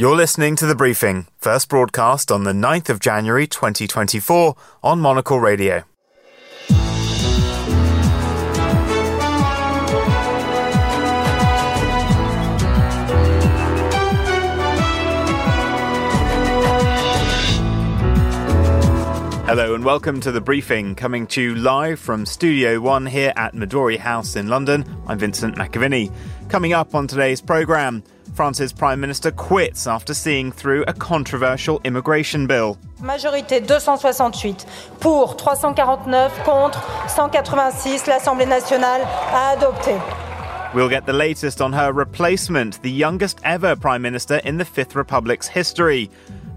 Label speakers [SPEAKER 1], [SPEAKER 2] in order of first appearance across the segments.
[SPEAKER 1] You're listening to The Briefing, first broadcast on the 9th of January 2024 on Monocle Radio. Hello and welcome to The Briefing, coming to you live from Studio One here at Midori House in London. I'm Vincent McAviney. Coming up on today's programme, France's Prime Minister quits after seeing through a controversial immigration bill.
[SPEAKER 2] Majorité 268 pour 349 contre 186, l'Assemblée nationale a adopté.
[SPEAKER 1] We'll get the latest on her replacement, the youngest ever Prime Minister in the Fifth Republic's history.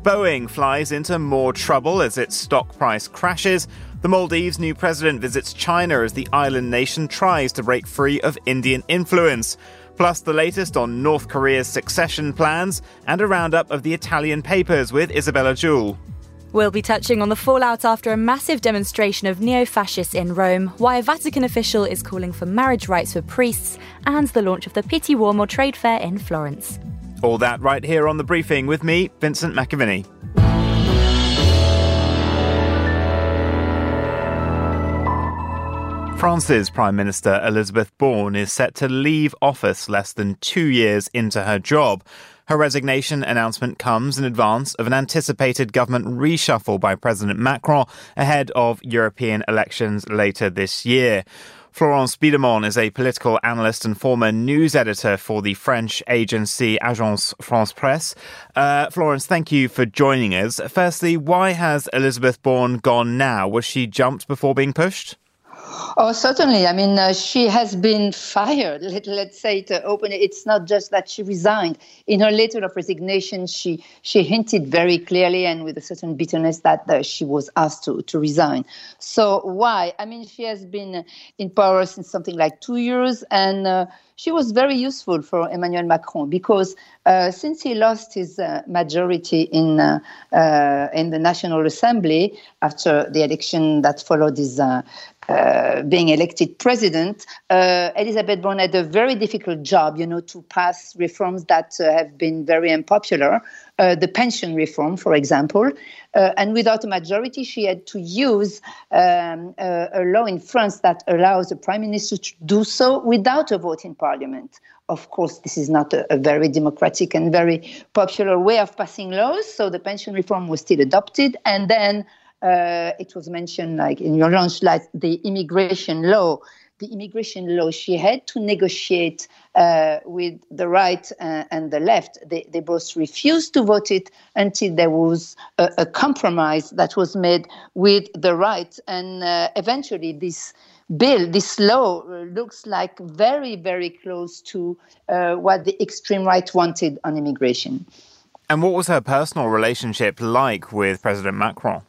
[SPEAKER 1] Boeing flies into more trouble as its stock price crashes. The Maldives' new president visits China as the island nation tries to break free of Indian influence plus the latest on North Korea's succession plans, and a roundup of the Italian papers with Isabella Jewell.
[SPEAKER 3] We'll be touching on the fallout after a massive demonstration of neo fascists in Rome, why a Vatican official is calling for marriage rights for priests, and the launch of the Pitti Uomo trade fair in Florence.
[SPEAKER 1] All that right here on the briefing with me, Vincent McAviney. France's Prime Minister Élisabeth Borne is set to leave office less than two years into her job. Her resignation announcement comes in advance of an anticipated government reshuffle by President Macron ahead of European elections later this year. Florence Biedermann is a political analyst and former news editor for the French agency Agence France Presse. Uh, Florence, thank you for joining us. Firstly, why has Élisabeth Borne gone now? Was she jumped before being pushed?
[SPEAKER 4] Oh, certainly. I mean, uh, she has been fired. Let, us say to open it. It's not just that she resigned. In her letter of resignation, she she hinted very clearly and with a certain bitterness that uh, she was asked to, to resign. So why? I mean, she has been in power since something like two years, and uh, she was very useful for Emmanuel Macron because uh, since he lost his uh, majority in uh, uh in the National Assembly after the election that followed his uh, being elected president, uh, Élisabeth Borne had a very difficult job, you know, to pass reforms that uh, have been very unpopular. Uh, the pension reform, for example, uh, and without a majority, she had to use um, a law in France that allows the prime minister to do so without a vote in parliament. Of course, this is not a, a very democratic and very popular way of passing laws. So the pension reform was still adopted, and then uh, it was mentioned like in your launch, like the immigration law. The immigration law, she had to negotiate uh, with the right uh, and the left. They, they both refused to vote it until there was a, a compromise that was made with the right. And uh, eventually, this bill, this law, uh, looks like very, very close to uh, what the extreme right wanted on immigration.
[SPEAKER 1] And what was her personal relationship like with President Macron?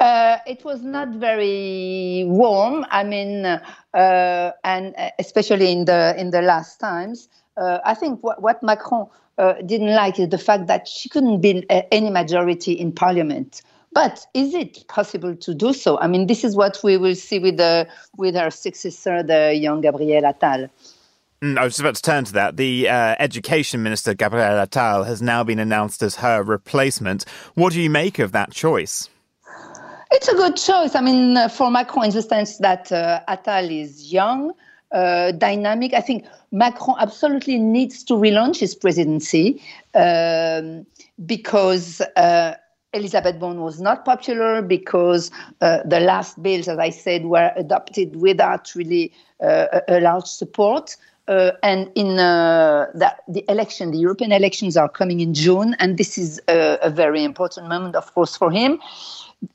[SPEAKER 4] Uh, it was not very warm. I mean, uh, and especially in the in the last times, uh, I think what, what Macron uh, didn't like is the fact that she couldn't build uh, any majority in parliament. But is it possible to do so? I mean, this is what we will see with the with her successor, the young Gabriel Attal.
[SPEAKER 1] Mm, I was about to turn to that. The uh, Education Minister, Gabriel Attal, has now been announced as her replacement. What do you make of that choice?
[SPEAKER 4] It's a good choice. I mean, uh, for Macron, in the sense that uh, Attal is young, uh, dynamic. I think Macron absolutely needs to relaunch his presidency um, because uh, Élisabeth Borne was not popular, because uh, the last bills, as I said, were adopted without really uh, a, a, large support. and in the, the, election, the European elections are coming in June, and this is a, a very important moment, of course, for him.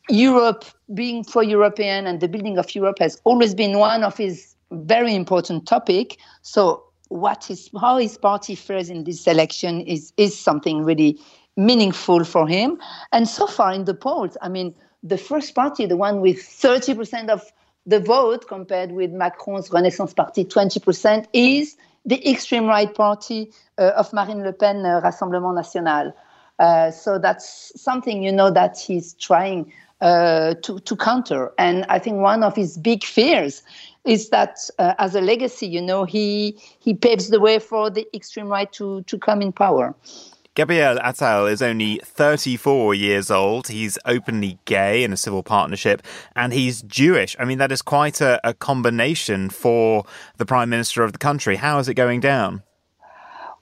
[SPEAKER 4] Europe, being pro-European and the building of Europe has always been one of his very important topic. So what is how his party fares in this election is is something really meaningful for him. And so far in the polls, I mean, the first party, the one with 30% of the vote compared with Macron's Renaissance Party, 20%, is the extreme right party uh, of Marine Le Pen, uh, Rassemblement National. Uh, so that's something you know that he's trying uh, to to counter. And I think one of his big fears is that uh, as a legacy, you know, he he paves the way for the extreme right to to come in power.
[SPEAKER 1] Gabriel Attal is only 34 years old. He's openly gay in a civil partnership and he's Jewish. I mean, that is quite a, a combination for the Prime Minister of the country. How is it going down?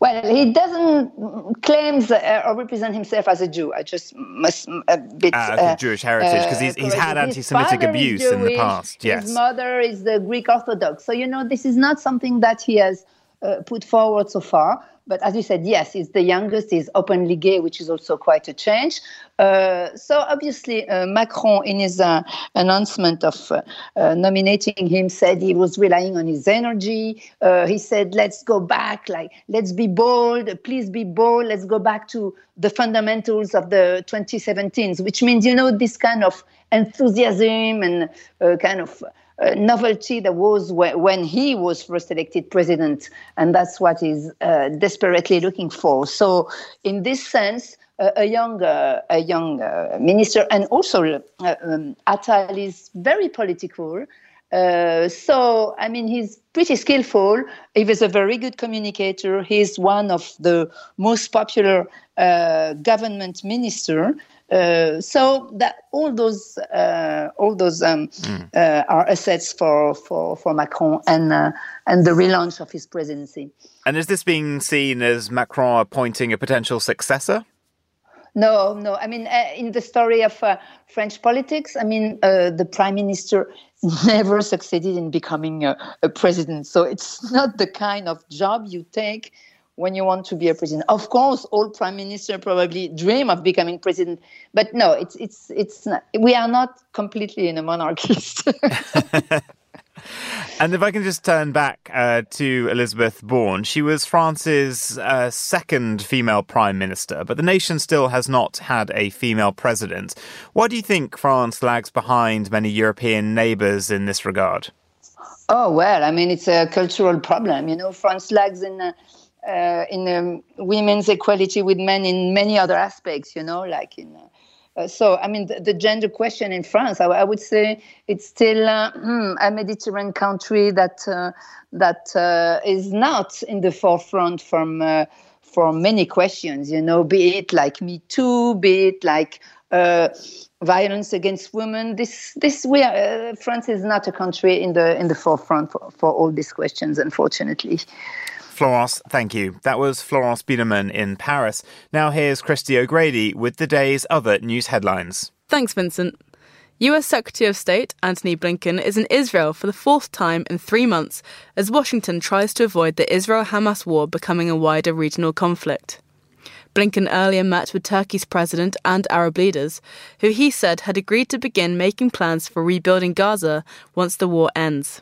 [SPEAKER 4] Well, he doesn't claim uh, or represent himself as a Jew. I just must a bit
[SPEAKER 1] uh, uh, Jewish heritage because he's, he's had anti-Semitic abuse
[SPEAKER 4] Jewish,
[SPEAKER 1] in the past. Yes,
[SPEAKER 4] his mother is the Greek Orthodox. So you know, this is not something that he has uh, put forward so far. But as you said, yes, he's the youngest, he's openly gay, which is also quite a change. Uh, so obviously, uh, Macron, in his uh, announcement of uh, uh, nominating him, said he was relying on his energy. Uh, he said, let's go back, like, let's be bold, please be bold, let's go back to the fundamentals of the 2017s, which means, you know, this kind of enthusiasm and kind of uh, novelty there was when he was first elected president, and that's what he's uh, desperately looking for. So, in this sense, uh, a young uh, a young uh, minister, and also uh, um, is very political. so, I mean, he's pretty skillful. He was a very good communicator. He's one of the most popular government minister. Uh, so that all those uh, all those um, mm. uh, are assets for for for Macron and uh, and the relaunch of his presidency.
[SPEAKER 1] And is this being seen as Macron appointing a potential successor?
[SPEAKER 4] No, no. I mean, uh, in the story of French politics, I mean, the prime minister never succeeded in becoming a, a president. So it's not the kind of job you take when you want to be a president. Of course, all prime ministers probably dream of becoming president, but no, it's it's it's not, we are not completely in a monarchist.
[SPEAKER 1] and if I can just turn back uh, to Élisabeth Borne, she was France's uh, second female prime minister, but the nation still has not had a female president. Why do you think France lags behind many European neighbours in this regard?
[SPEAKER 4] Oh well, I mean it's a cultural problem. You know, France lags in. Uh, uh, in um, women's equality with men in many other aspects, you know, like in. Uh, uh, so, I mean, the, the, gender question in France, I, I would say it's still uh, hmm, a Mediterranean country that uh, that uh, is not in the forefront from for many questions. You know, be it like Me Too, be it like violence against women. This this we are, France is not a country in the in the forefront for, for all these questions, unfortunately.
[SPEAKER 1] Florence, thank you. That was Florence Biedermann in Paris. Now here's Christy O'Grady with the day's other news headlines.
[SPEAKER 5] Thanks, Vincent. US Secretary of State Antony Blinken is in Israel for the fourth time in three months as Washington tries to avoid the Israel Hamas war becoming a wider regional conflict. Blinken earlier met with Turkey's president and Arab leaders, who he said had agreed to begin making plans for rebuilding Gaza once the war ends.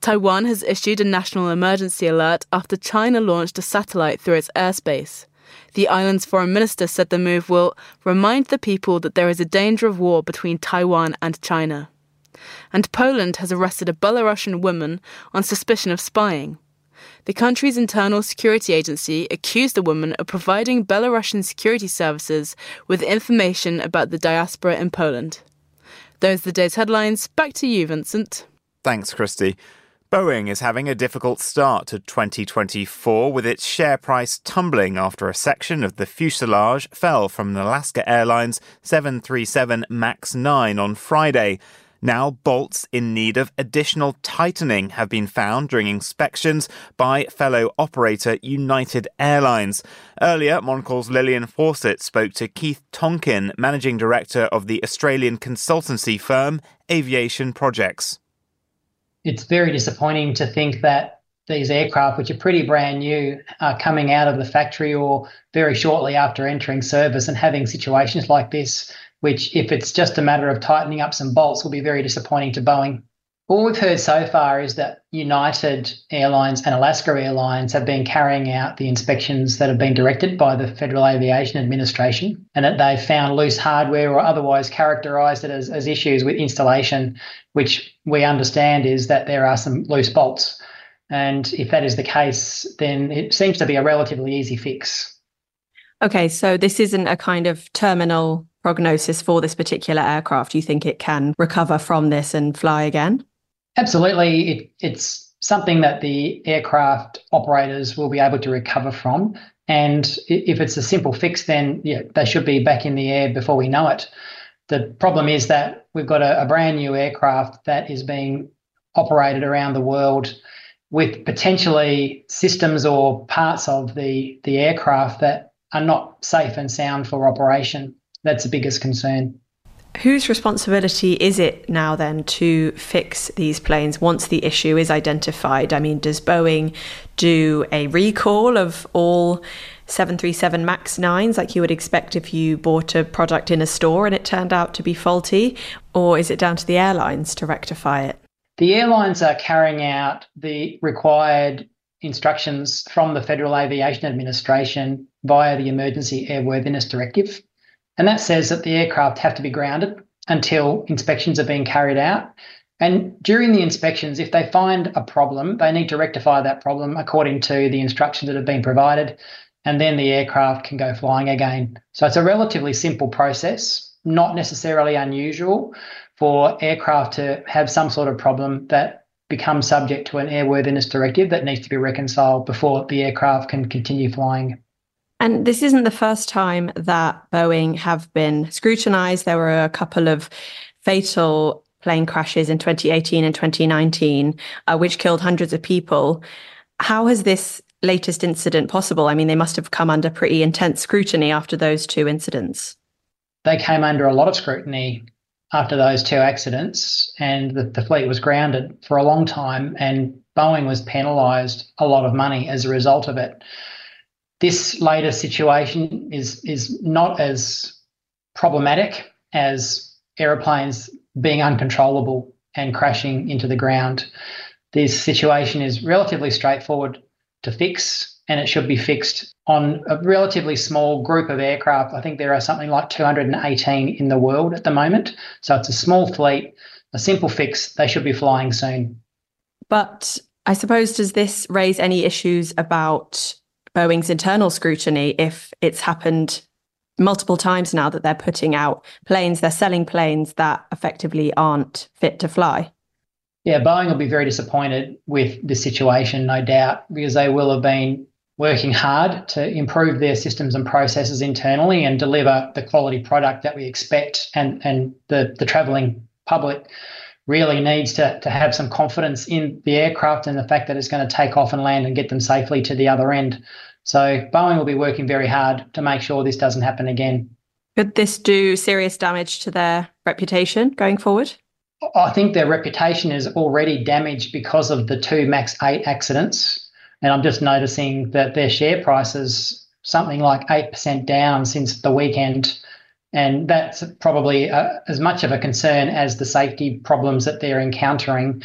[SPEAKER 5] Taiwan has issued a national emergency alert after China launched a satellite through its airspace. The island's foreign minister said the move will remind the people that there is a danger of war between Taiwan and China. And Poland has arrested a Belarusian woman on suspicion of spying. The country's internal security agency accused the woman of providing Belarusian security services with information about the diaspora in Poland. Those are the day's headlines. Back to you, Vincent.
[SPEAKER 1] Thanks, Christy. Boeing is having a difficult start to 2024 with its share price tumbling after a section of the fuselage fell from an Alaska Airlines 737 MAX 9 on Friday. Now, bolts in need of additional tightening have been found during inspections by fellow operator United Airlines. Earlier, Monocle's Lillian Fawcett spoke to Keith Tonkin, managing director of the Australian consultancy firm Aviation Projects
[SPEAKER 6] it's very disappointing to think that these aircraft, which are pretty brand new, are coming out of the factory or very shortly after entering service and having situations like this, which, if it's just a matter of tightening up some bolts, will be very disappointing to Boeing. All we've heard so far is that United Airlines and Alaska Airlines have been carrying out the inspections that have been directed by the Federal Aviation Administration and that they've found loose hardware or otherwise characterised it as, as issues with installation, which we understand is that there are some loose bolts. And if that is the case, then it seems to be a relatively easy fix.
[SPEAKER 7] Okay, so this isn't a kind of terminal prognosis for this particular aircraft. Do you think it can recover from this and fly again?
[SPEAKER 6] Absolutely. It, it's something that the aircraft operators will be able to recover from. And if it's a simple fix, then yeah, they should be back in the air before we know it. The problem is that we've got a, a brand new aircraft that is being operated around the world with potentially systems or parts of the, the aircraft that are not safe and sound for operation. That's the biggest concern.
[SPEAKER 7] Whose responsibility is it now then to fix these planes once the issue is identified? I mean, does Boeing do a recall of all 737 MAX 9s like you would expect if you bought a product in a store and it turned out to be faulty? Or is it down to the airlines to rectify it?
[SPEAKER 6] The airlines are carrying out the required instructions from the Federal Aviation Administration via the Emergency Airworthiness Directive. And that says that the aircraft have to be grounded until inspections are being carried out. And during the inspections, if they find a problem, they need to rectify that problem according to the instructions that have been provided, and then the aircraft can go flying again. So it's a relatively simple process, not necessarily unusual, for aircraft to have some sort of problem that becomes subject to an airworthiness directive that needs to be reconciled before the aircraft can continue flying.
[SPEAKER 7] And this isn't the first time that Boeing have been scrutinized. There were a couple of fatal plane crashes in 2018 and 2019, uh, which killed hundreds of people. How has this latest incident possible? I mean, they must have come under pretty intense scrutiny after those two incidents.
[SPEAKER 6] They came under a lot of scrutiny after those two accidents, and the, the fleet was grounded for a long time, and Boeing was penalised a lot of money as a result of it. This later situation is is not as problematic as aeroplanes being uncontrollable and crashing into the ground. This situation is relatively straightforward to fix and it should be fixed on a relatively small group of aircraft. I think there are something like 218 in the world at the moment. So it's a small fleet, a simple fix. They should be flying soon.
[SPEAKER 7] But I suppose, does this raise any issues about Boeing's internal scrutiny if it's happened multiple times now that they're putting out planes, they're selling planes that effectively aren't fit to fly?
[SPEAKER 6] Yeah, Boeing will be very disappointed with this situation, no doubt, because they will have been working hard to improve their systems and processes internally and deliver the quality product that we expect and, and the, the travelling public really needs to, to have some confidence in the aircraft and the fact that it's going to take off and land and get them safely to the other end. So Boeing will be working very hard to make sure this doesn't happen again.
[SPEAKER 7] Could this do serious damage to their reputation going forward?
[SPEAKER 6] I think their reputation is already damaged because of the two MAX 8 accidents and I'm just noticing that their share price is something like 8% down since the weekend. And that's probably uh, as much of a concern as the safety problems that they're encountering.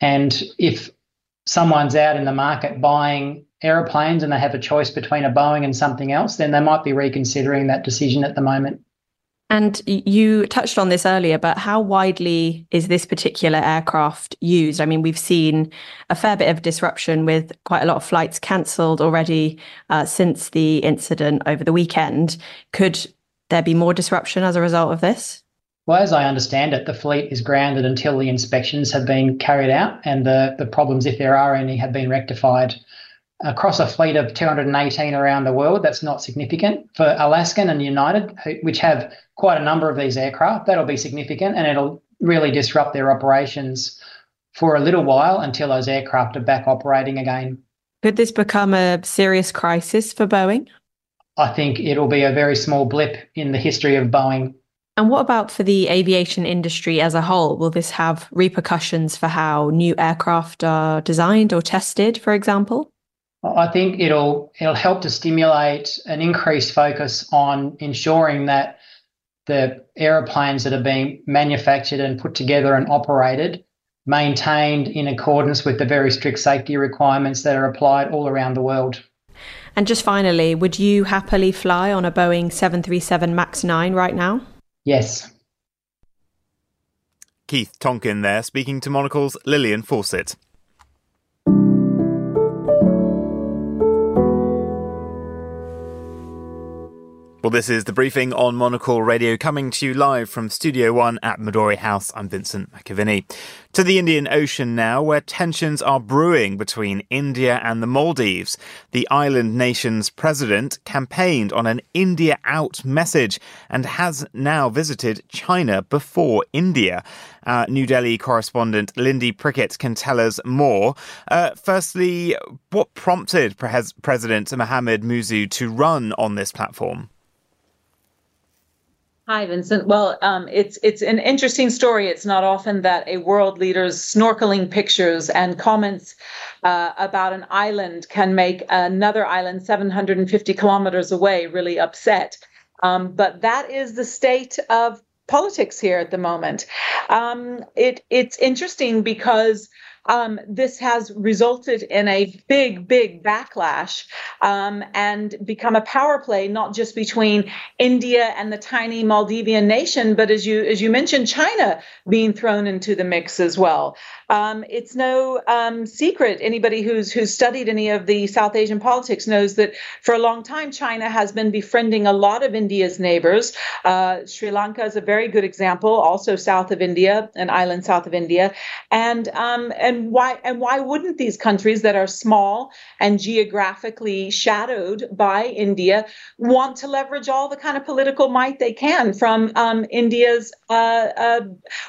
[SPEAKER 6] And if someone's out in the market buying aeroplanes and they have a choice between a Boeing and something else, then they might be reconsidering that decision at the moment.
[SPEAKER 7] And you touched on this earlier, but how widely is this particular aircraft used? I mean, we've seen a fair bit of disruption with quite a lot of flights cancelled already uh, since the incident over the weekend. Could there be more disruption as a result of this?
[SPEAKER 6] Well, as I understand it, the fleet is grounded until the inspections have been carried out and the, the problems, if there are any, have been rectified across a fleet of 218 around the world, that's not significant. For Alaskan and United, which have quite a number of these aircraft, that'll be significant and it'll really disrupt their operations for a little while until those aircraft are back operating again.
[SPEAKER 7] Could this become a serious crisis for Boeing?
[SPEAKER 6] I think it'll be a very small blip in the history of Boeing.
[SPEAKER 7] And what about for the aviation industry as a whole? Will this have repercussions for how new aircraft are designed or tested, for example?
[SPEAKER 6] I think it'll it'll help to stimulate an increased focus on ensuring that the aeroplanes that are being manufactured and put together and operated maintained in accordance with the very strict safety requirements that are applied all around the world.
[SPEAKER 7] And just finally, would you happily fly on a Boeing 737 MAX 9 right now?
[SPEAKER 6] Yes.
[SPEAKER 1] Keith Tonkin there speaking to Monocle's Lillian Fawcett. Well, this is the briefing on Monocle Radio coming to you live from Studio One at Midori House. I'm Vincent McAviney. To the Indian Ocean now, where tensions are brewing between India and the Maldives. The island nation's president campaigned on an India out message and has now visited China before India. Our New Delhi correspondent Lindy Prickett can tell us more. Uh, firstly, what prompted President Mohamed Muizzu to run on this platform?
[SPEAKER 8] Hi, Vincent. Well, um, it's it's an interesting story. It's not often that a world leader's snorkeling pictures and comments uh, about an island can make another island 750 kilometers away really upset. Um, but that is the state of politics here at the moment. Um, it it's interesting because um, this has resulted in a big, big backlash um, and become a power play, not just between India and the tiny Maldivian nation, but as you as you mentioned, China being thrown into the mix as well. Um, it's no um, secret. Anybody who's who's studied any of the South Asian politics knows that for a long time China has been befriending a lot of India's neighbors. Uh, Sri Lanka is a very good example, also south of India, an island south of India, and um, and why and why wouldn't these countries that are small and geographically shadowed by India want to leverage all the kind of political might they can from um, India's uh, uh,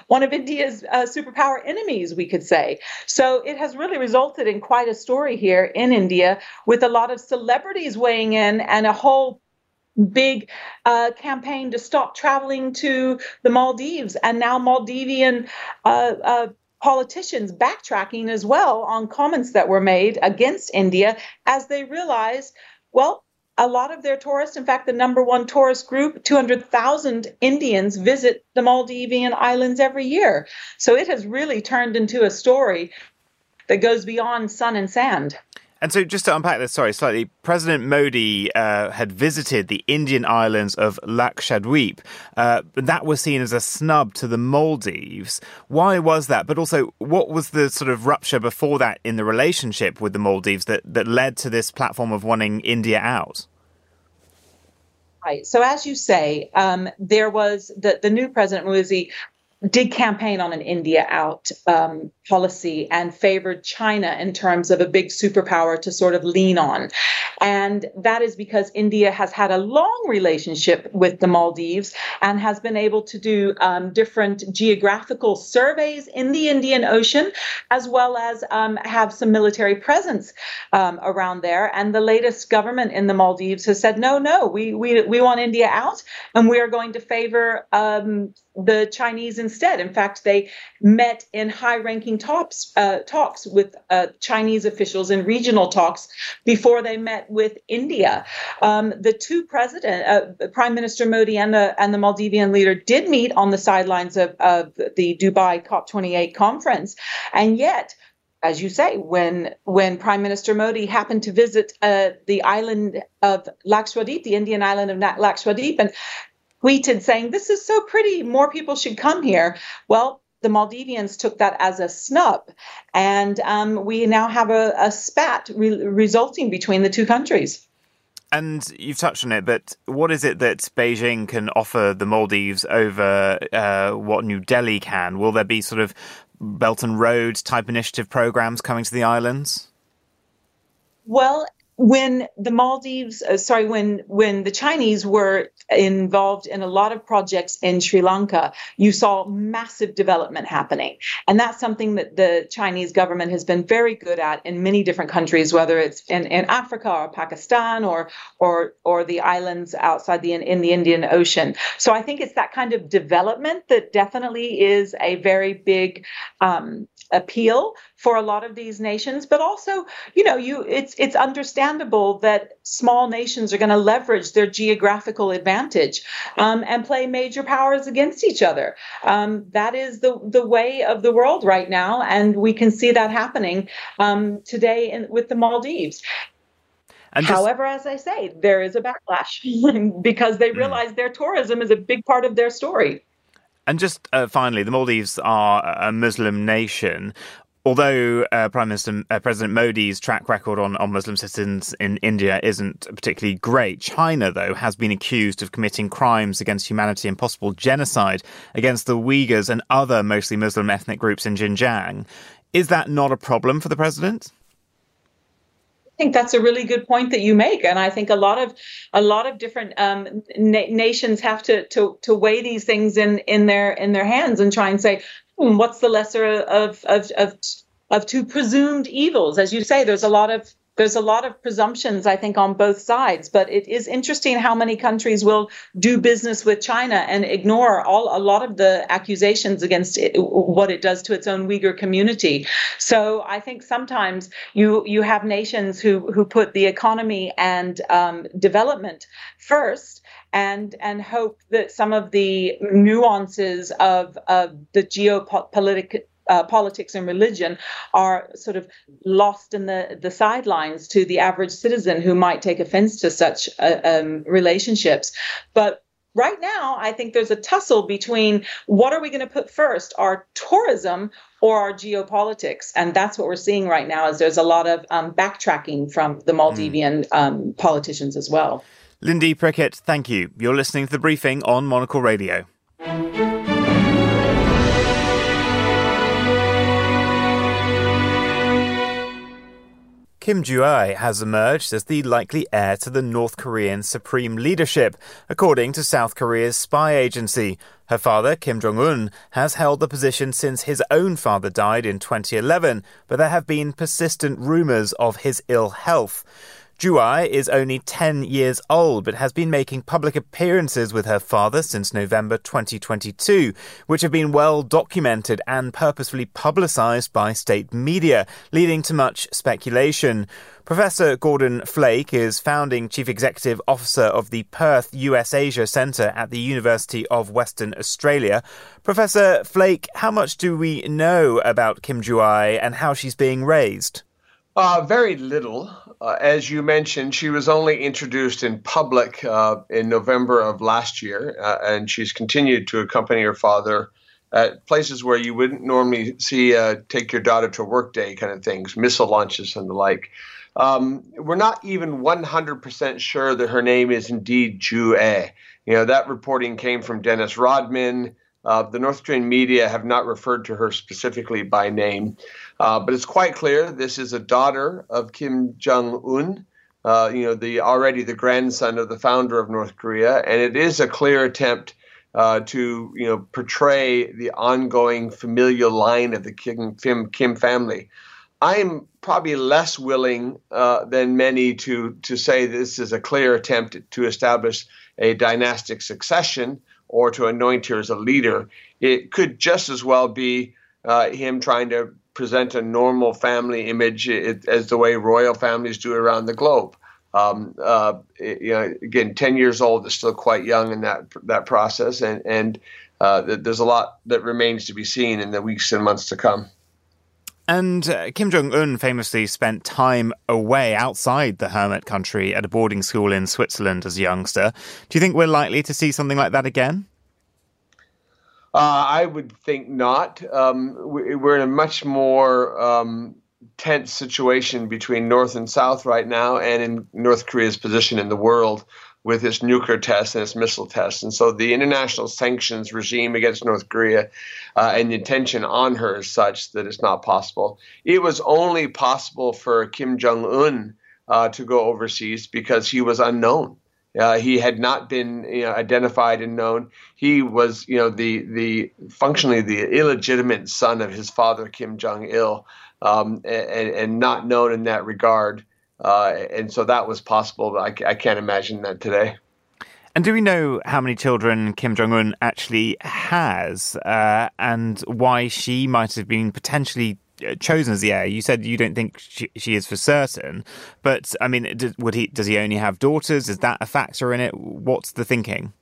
[SPEAKER 8] one of India's uh, superpower enemies? We could say. So it has really resulted in quite a story here in India with a lot of celebrities weighing in and a whole big uh, campaign to stop traveling to the Maldives, and now Maldivian uh, uh, politicians backtracking as well on comments that were made against India as they realize, well, a lot of their tourists, in fact, the number one tourist group, 200,000 Indians visit the Maldivian islands every year. So it has really turned into a story that goes beyond sun and sand.
[SPEAKER 1] And so, just to unpack this, sorry, slightly, President Modi uh, had visited the Indian islands of Lakshadweep. Uh, that was seen as a snub to the Maldives. Why was that? But also, what was the sort of rupture before that in the relationship with the Maldives that, that led to this platform of wanting India out?
[SPEAKER 8] Right. So, as you say, um, there was the, the new President Muizzu did campaign on an India out um, policy and favored China in terms of a big superpower to sort of lean on. And that is because India has had a long relationship with the Maldives and has been able to do um, different geographical surveys in the Indian Ocean, as well as um, have some military presence um, around there. And the latest government in the Maldives has said, no, no, we, we, we want India out and we are going to favor um, the Chinese instead. In fact, they met in high ranking talks, uh, talks with uh, Chinese officials in regional talks before they met with India. Um, the two president, uh, Prime Minister Modi and the, and the Maldivian leader did meet on the sidelines of, of the Dubai COP28 conference. And yet, as you say, when when Prime Minister Modi happened to visit uh, the island of Lakshadweep, the Indian island of Lakshadweep, and tweeted saying, This is so pretty, more people should come here. Well, the Maldivians took that as a snub, and um, we now have a, a spat re- resulting between the two countries.
[SPEAKER 1] And you've touched on it, but what is it that Beijing can offer the Maldives over uh, what New Delhi can? Will there be sort of Belt and Road type initiative programs coming to the islands?
[SPEAKER 8] Well, when the Maldives, uh, sorry, when when the Chinese were involved in a lot of projects in Sri Lanka, you saw massive development happening, and that's something that the Chinese government has been very good at in many different countries, whether it's in, in Africa or Pakistan or or or the islands outside the in the Indian Ocean. So I think it's that kind of development that definitely is a very big um, appeal for a lot of these nations but also you know you it's it's understandable that small nations are going to leverage their geographical advantage um, and play major powers against each other um, that is the the way of the world right now and we can see that happening um, today in, with the maldives just, However, as I say, there is a backlash because they hmm. realize mm. their tourism is a big part of their story.
[SPEAKER 1] And just uh, finally, the Maldives are a Muslim nation. Although uh, Prime Minister uh, President Modi's track record on, on Muslim citizens in India isn't particularly great, China, though, has been accused of committing crimes against humanity and possible genocide against the Uyghurs and other mostly Muslim ethnic groups in Xinjiang. Is that not a problem for the president?
[SPEAKER 8] I think that's a really good point that you make, and I think a lot of a lot of different um, na- nations have to, to to weigh these things in in their in their hands and try and say, hmm, what's the lesser of of of of two presumed evils? As you say, there's a lot of there's a lot of presumptions, I think, on both sides. But it is interesting how many countries will do business with China and ignore all a lot of the accusations against it, what it does to its own Uyghur community. So I think sometimes you you have nations who who put the economy and um, development first and and hope that some of the nuances of, of the geopolitical uh, politics and religion are sort of lost in the, the sidelines to the average citizen who might take offense to such uh, um, relationships. But right now, I think there's a tussle between what are we going to put first, our tourism or our geopolitics, and that's what we're seeing right now. Is there's a lot of um, backtracking from the Maldivian um, politicians as well.
[SPEAKER 1] Lindy Prickett, thank you. You're listening to the briefing on Monocle Radio. Kim Joo-ae has emerged as the likely heir to the North Korean supreme leadership, according to South Korea's spy agency. Her father, Kim Jong un, has held the position since his own father died in 2011, but there have been persistent rumors of his ill health. Joo-ae is only 10 years old but has been making public appearances with her father since November 2022, which have been well documented and purposefully publicized by state media, leading to much speculation. Professor Gordon Flake is founding chief executive officer of the Perth US Asia Centre at the University of Western Australia. Professor Flake, how much do we know about Kim Joo-ae and how she's being raised?
[SPEAKER 9] Uh, very little. Uh, as you mentioned, she was only introduced in public uh, in November of last year, uh, and she's continued to accompany her father at places where you wouldn't normally see uh, take your daughter to work day kind of things, missile launches and the like. Um, we're not even 100% sure that her name is indeed Joo-ae. You know, that reporting came from Dennis Rodman. Uh, the North Korean media have not referred to her specifically by name. Uh, but it's quite clear this is a daughter of Kim Jong Un, uh, you know, the already the grandson of the founder of North Korea, and it is a clear attempt uh, to you know portray the ongoing familial line of the Kim Kim, Kim family. I am probably less willing uh, than many to to say this is a clear attempt to establish a dynastic succession or to anoint her as a leader. It could just as well be uh, him trying to present a normal family image as the way royal families do around the globe. Um, uh, you know, again, ten years old is still quite young in that that process, and and uh, there's a lot that remains to be seen in the weeks and months to come.
[SPEAKER 1] And uh, Kim Jong Un famously spent time away outside the hermit country at a boarding school in Switzerland as a youngster. Do you think we're likely to see something like that again?
[SPEAKER 9] Uh, I would think not. Um, we're in a much more um, tense situation between North and South right now, and in North Korea's position in the world with its nuclear tests and its missile tests. And so the international sanctions regime against North Korea uh, and the attention on her is such that it's not possible. It was only possible for Kim Jong un uh, to go overseas because he was unknown. Uh, he had not been you know, identified and known. He was, you know, the the functionally the illegitimate son of his father Kim Jong Il, um, and, and not known in that regard. Uh, and so that was possible. But I, I can't imagine that today.
[SPEAKER 1] And do we know how many children Kim Jong Un actually has, uh, and why she might have been potentially uh, chosen as the heir. You said you don't think she, she is for certain, but I mean, would he? Does he only have daughters? Is that a factor in it? What's the thinking?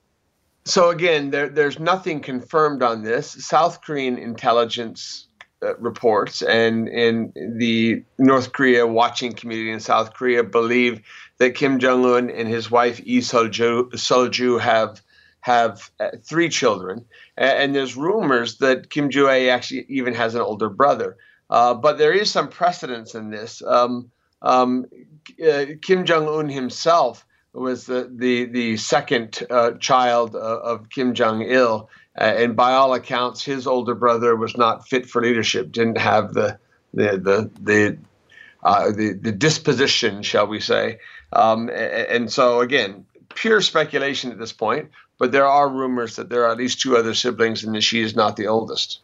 [SPEAKER 9] So again, there, there's nothing confirmed on this. South Korean intelligence uh, reports and in the North Korea watching community in South Korea believe that Kim Jong Un and his wife Ri Sol-ju have have uh, three children, and, there's rumors that Kim Joo-ae actually even has an older brother. Uh, but there is some precedence in this. Um, um, uh, Kim Jong Un himself was the the, the second child of Kim Jong Il, uh, and by all accounts, his older brother was not fit for leadership. Didn't have the the the the uh, the, the disposition, shall we say? Um, and, and so again, pure speculation at this point. But there are rumors that there are at least two other siblings, and that she is not the oldest.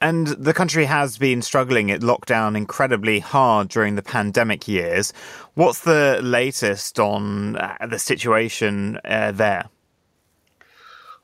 [SPEAKER 1] And the country has been struggling. It locked down incredibly hard during the pandemic years. What's the latest on uh, the situation uh, there?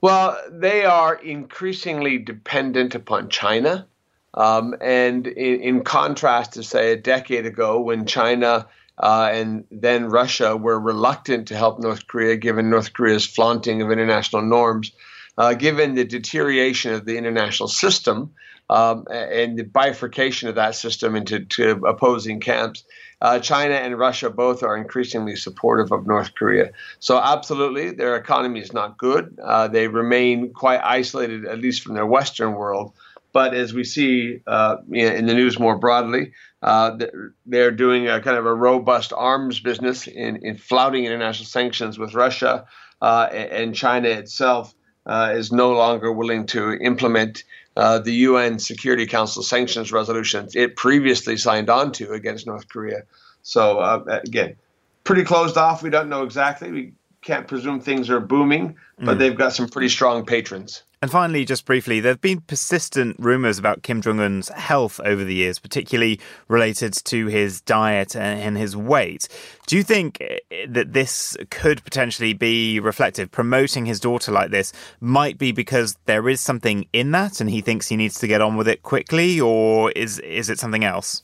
[SPEAKER 9] Well, they are increasingly dependent upon China. Um, and in, in, contrast to, say, a decade ago when China uh, and then Russia were reluctant to help North Korea given North Korea's flaunting of international norms, uh, given the deterioration of the international system, um, and the bifurcation of that system into opposing camps, uh, China and Russia both are increasingly supportive of North Korea. So, absolutely, their economy is not good. Uh, they remain quite isolated, at least from their Western world. But as we see uh, in the news more broadly, uh, they're doing a kind of a robust arms business in, in flouting international sanctions with Russia, uh, and China itself uh, is no longer willing to implement uh, the UN Security Council sanctions resolutions it previously signed on to against North Korea. So uh, again, pretty closed off. We don't know exactly. We can't presume things are booming, but mm. they've got some pretty strong patrons.
[SPEAKER 1] And finally, just briefly, there have been persistent rumours about Kim Jong un's health over the years, particularly related to his diet and his weight. Do you think eh, that this could potentially be reflective? Promoting his daughter like this might be because there is something in that and he thinks he needs to get on with it quickly, or is, is it something else?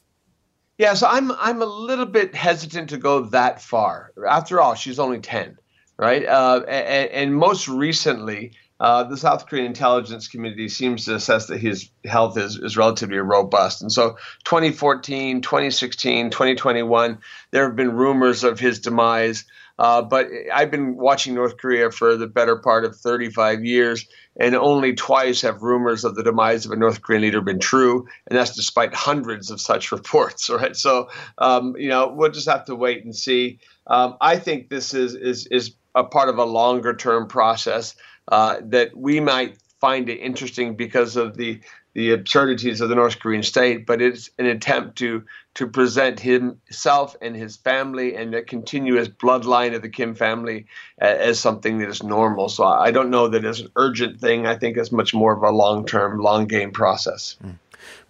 [SPEAKER 9] Yeah, so I'm I'm a little bit hesitant to go that far. After all, she's only ten, right? Uh, and, and most recently, uh, the South Korean intelligence community seems to assess that his health is, is relatively robust. And so 2014, 2016, 2021, there have been rumors of his demise. Uh, but I've been watching North Korea for the better part of 35 years, and only twice have rumors of the demise of a North Korean leader been true, and that's despite hundreds of such reports. Right, so um, you know we'll just have to wait and see. Um, I think this is is is a part of a longer term process uh, that we might find it interesting because of the the absurdities of the North Korean state, but it's an attempt to to present himself and his family and the continuous bloodline of the Kim family as something that is normal. So I don't know that it's an urgent thing. I think it's much more of a long term, long game process. Mm.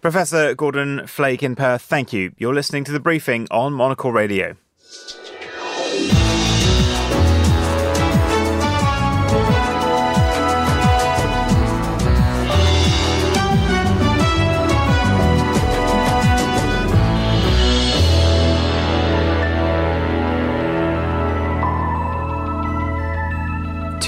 [SPEAKER 1] Professor Gordon Flake in Perth, thank you. You're listening to the briefing on Monocle Radio.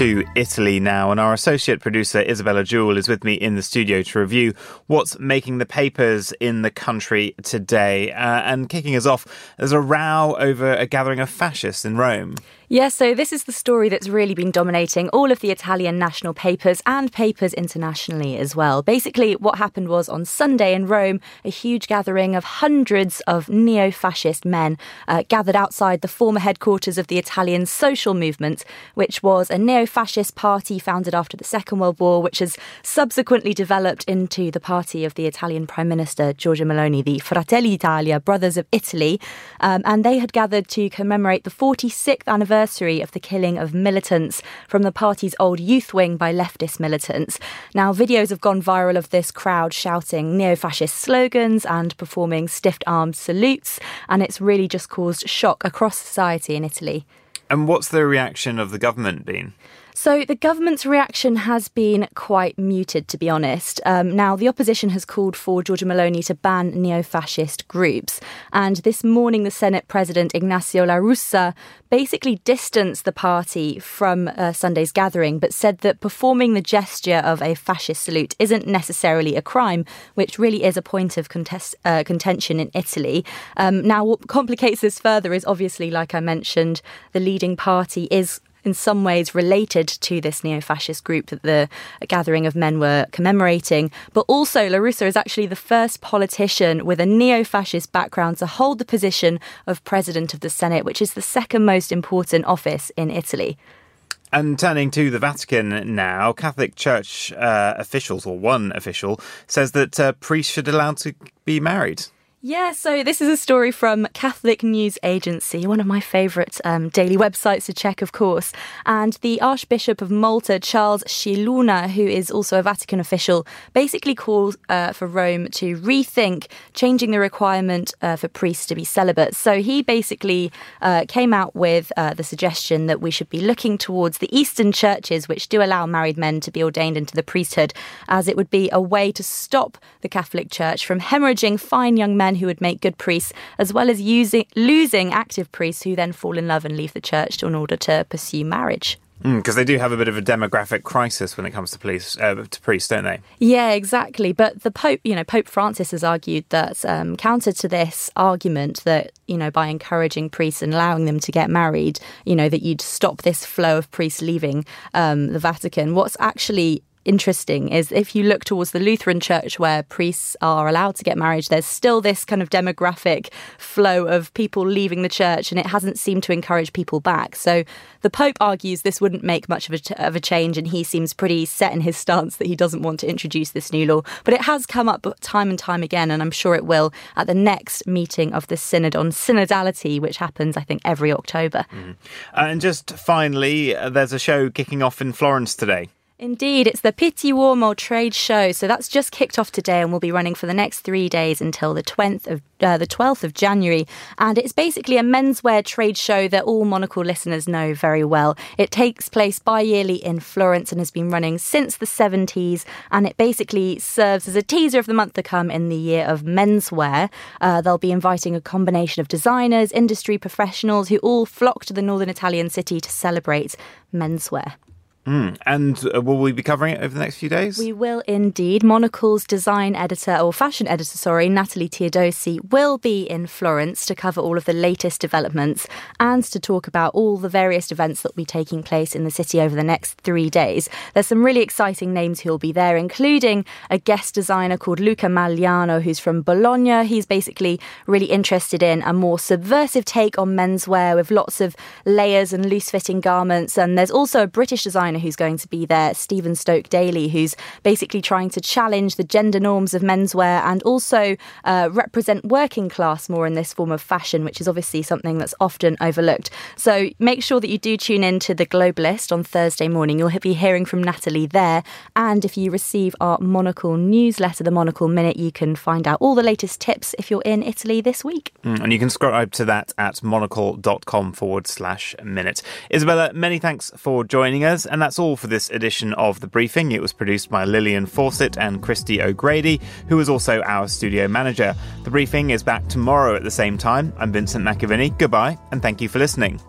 [SPEAKER 1] To Italy now, and our associate producer Isabella Jewell is with me in the studio to review what's making the papers in the country today. Uh, and kicking us off, there's a row over a gathering of fascists in Rome.
[SPEAKER 3] Yeah, so this is the story that's really been dominating all of the Italian national papers and papers internationally as well. Basically, what happened was on Sunday in Rome, a huge gathering of hundreds of neo fascist men uh, gathered outside the former headquarters of the Italian social movement, which was a neo fascist party founded after the Second World War, which has subsequently developed into the party of the Italian Prime Minister Giorgia Meloni, the Fratelli Italia, Brothers of Italy. Um, and they had gathered to commemorate the 46th anniversary anniversary of the killing of militants from the party's old youth wing by leftist militants. Now, videos have gone viral of this crowd shouting neo fascist slogans and performing stiff armed salutes, and it's really just caused shock across society in Italy.
[SPEAKER 1] And what's the reaction of the government been?
[SPEAKER 3] So the government's reaction has been quite muted, to be honest. Um, now, the opposition has called for Giorgia Meloni to ban neo fascist groups. And this morning, the Senate President Ignazio La Russa basically distanced the party from uh, Sunday's gathering, but said that performing the gesture of a fascist salute isn't necessarily a crime, which really is a point of contest, uh, contention in Italy. Um, now, what complicates this further is obviously, like I mentioned, the leading party is in some ways related to this neo fascist group that the gathering of men were commemorating. But also, La Russa is actually the first politician with a neo fascist background to hold the position of President of the Senate, which is the second most important office in Italy.
[SPEAKER 1] And turning to the Vatican now, Catholic Church uh, officials, or one official, says that uh, priests should allowed to be married.
[SPEAKER 3] Yeah, so this is a story from Catholic News Agency, one of my favourite um, daily websites to check, of course. And the Archbishop of Malta, Charles Scicluna, who is also a Vatican official, basically calls uh, for Rome to rethink changing the requirement uh, for priests to be celibate. So he basically uh, came out with uh, the suggestion that we should be looking towards the Eastern churches, which do allow married men to be ordained into the priesthood, as it would be a way to stop the Catholic Church from hemorrhaging fine young men men who would make good priests, as well as using, losing active priests who then fall in love and leave the church in order to pursue marriage.
[SPEAKER 1] Because mm, they do have a bit of a demographic crisis when it comes to police uh, to priests, don't they?
[SPEAKER 3] Yeah, exactly. But the Pope, you know, Pope Francis has argued that um, counter to this argument that you know by encouraging priests and allowing them to get married, you know, that you'd stop this flow of priests leaving um, the Vatican. What's actually interesting is if you look towards the Lutheran church where priests are allowed to get married, there's still this kind of demographic flow of people leaving the church and it hasn't seemed to encourage people back. So the Pope argues this wouldn't make much of a, of a change and he seems pretty set in his stance that he doesn't want to introduce this new law. But it has come up time and time again and I'm sure it will at the next meeting of the Synod on Synodality, which happens, I think, every October.
[SPEAKER 1] Mm. And just finally, uh, there's a show kicking off in Florence today.
[SPEAKER 3] Indeed, it's the Pitti Uomo trade show. So that's just kicked off today and will be running for the next three days until the 20th of uh, the 12th of January. And it's basically a menswear trade show that all Monocle listeners know very well. It takes place bi-yearly in Florence and has been running since the 70s. And it basically serves as a teaser of the month to come in the year of menswear. Uh, they'll be inviting a combination of designers, industry professionals who all flock to the northern Italian city to celebrate menswear.
[SPEAKER 1] Mm. And uh, will we be covering it over the next few days?
[SPEAKER 3] We will indeed. Monocle's design editor, or fashion editor, sorry, Natalie Theodosi, will be in Florence to cover all of the latest developments and to talk about all the various events that will be taking place in the city over the next three days. There's some really exciting names who'll be there, including a guest designer called Luca Magliano, who's from Bologna. He's basically really interested in a more subversive take on menswear with lots of layers and loose fitting garments. And there's also a British designer designer who's going to be there, Steven Stokey-Daley, who's basically trying to challenge the gender norms of menswear and also uh, represent working class more in this form of fashion, which is obviously something that's often overlooked. So make sure that you do tune in to the Globalist on Thursday morning. You'll be hearing from Natalie there. And if you receive our Monocle newsletter, the Monocle Minute, you can find out all the latest tips if you're in Italy this week.
[SPEAKER 1] Mm, and you can subscribe to that at monocle.com forward slash minute. Isabella, many thanks for joining us. And and that's all for this edition of The Briefing. It was produced by Lillian Fawcett and Christy O'Grady, who is also our studio manager. The Briefing is back tomorrow at the same time. I'm Vincent McAviney. Goodbye, and thank you for listening.